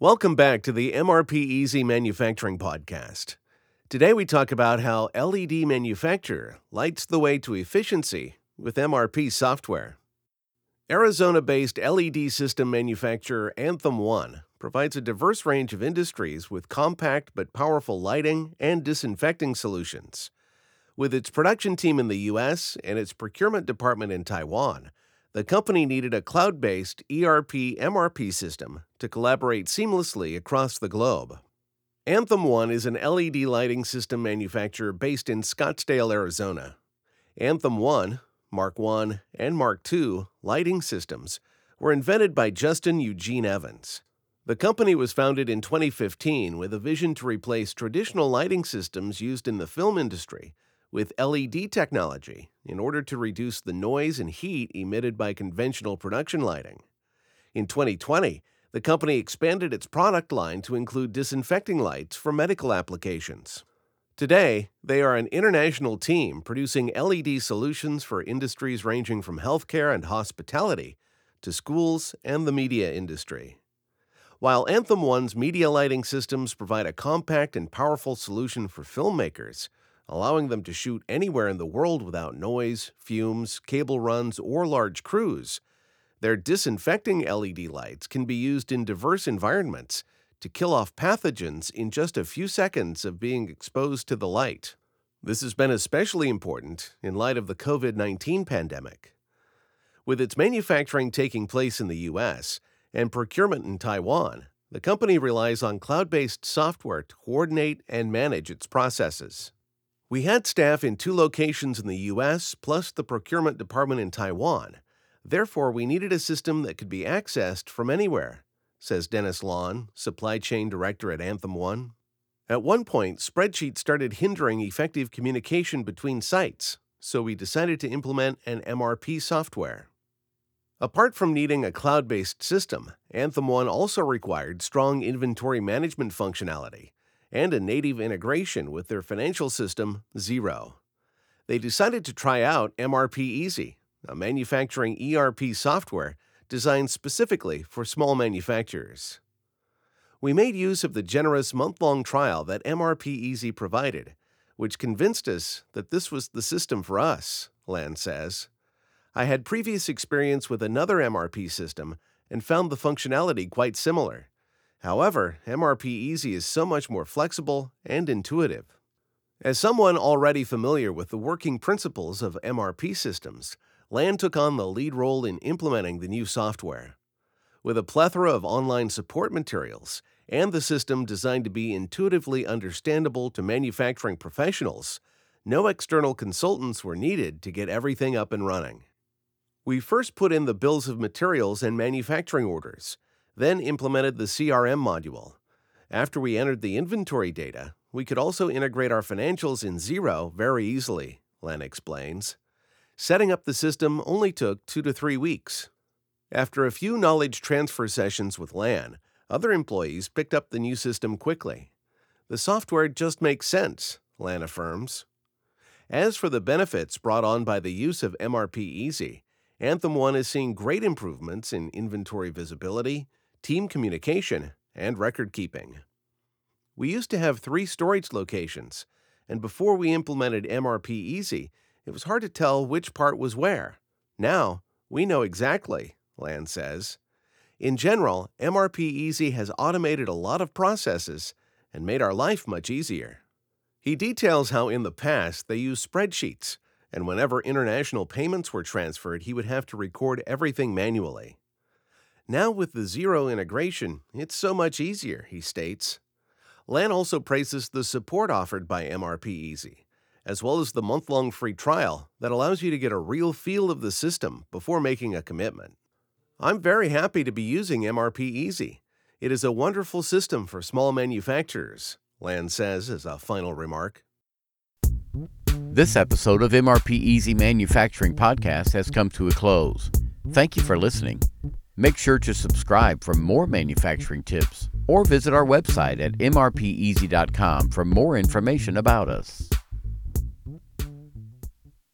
Welcome back to the MRP Easy Manufacturing Podcast. Today we talk about how LED manufacture lights the way to efficiency with MRP software. Arizona based LED system manufacturer Anthem One provides a diverse range of industries with compact but powerful lighting and disinfecting solutions. With its production team in the US and its procurement department in Taiwan, the company needed a cloud based ERP MRP system to collaborate seamlessly across the globe. Anthem One is an LED lighting system manufacturer based in Scottsdale, Arizona. Anthem One, Mark One, and Mark Two lighting systems were invented by Justin Eugene Evans. The company was founded in 2015 with a vision to replace traditional lighting systems used in the film industry with LED technology in order to reduce the noise and heat emitted by conventional production lighting. In 2020, the company expanded its product line to include disinfecting lights for medical applications. Today, they are an international team producing LED solutions for industries ranging from healthcare and hospitality to schools and the media industry. While Anthem One's media lighting systems provide a compact and powerful solution for filmmakers, allowing them to shoot anywhere in the world without noise, fumes, cable runs, or large crews. Their disinfecting LED lights can be used in diverse environments to kill off pathogens in just a few seconds of being exposed to the light. This has been especially important in light of the COVID 19 pandemic. With its manufacturing taking place in the US and procurement in Taiwan, the company relies on cloud based software to coordinate and manage its processes. We had staff in two locations in the US, plus the procurement department in Taiwan. Therefore, we needed a system that could be accessed from anywhere, says Dennis Lan, supply chain director at Anthem One. At one point, spreadsheets started hindering effective communication between sites, so we decided to implement an MRP software. Apart from needing a cloud based system, Anthem One also required strong inventory management functionality and a native integration with their financial system, Xero. They decided to try out MRP Easy, a manufacturing ERP software designed specifically for small manufacturers. We made use of the generous month long trial that MRP Easy provided, which convinced us that this was the system for us, Lan says. I had previous experience with another MRP system and found the functionality quite similar. However, MRP Easy is so much more flexible and intuitive. As someone already familiar with the working principles of MRP systems, Lan took on the lead role in implementing the new software. With a plethora of online support materials and the system designed to be intuitively understandable to manufacturing professionals, no external consultants were needed to get everything up and running. We first put in the bills of materials and manufacturing orders, then implemented the CRM module. After we entered the inventory data, we could also integrate our financials in Xero very easily, Lan explains. Setting up the system only took two to three weeks. After a few knowledge transfer sessions with Lan, other employees picked up the new system quickly. The software just makes sense, Lan affirms. As for the benefits brought on by the use of MRP Easy, Anthem One is seeing great improvements in inventory visibility, team communication, and record keeping. We used to have three storage locations, and before we implemented MRP Easy, it was hard to tell which part was where. Now, we know exactly, Lan says. In general, MRP Easy has automated a lot of processes and made our life much easier. He details how in the past they used spreadsheets, and whenever international payments were transferred, he would have to record everything manually. Now, with the Xero integration, it's so much easier, he states. Lan also praises the support offered by MRP Easy, as well as the month long free trial that allows you to get a real feel of the system before making a commitment. I'm very happy to be using MRP Easy. It is a wonderful system for small manufacturers, Lan says as a final remark. This episode of MRP Easy Manufacturing Podcast has come to a close. Thank you for listening. Make sure to subscribe for more manufacturing tips or visit our website at mrpeasy.com for more information about us.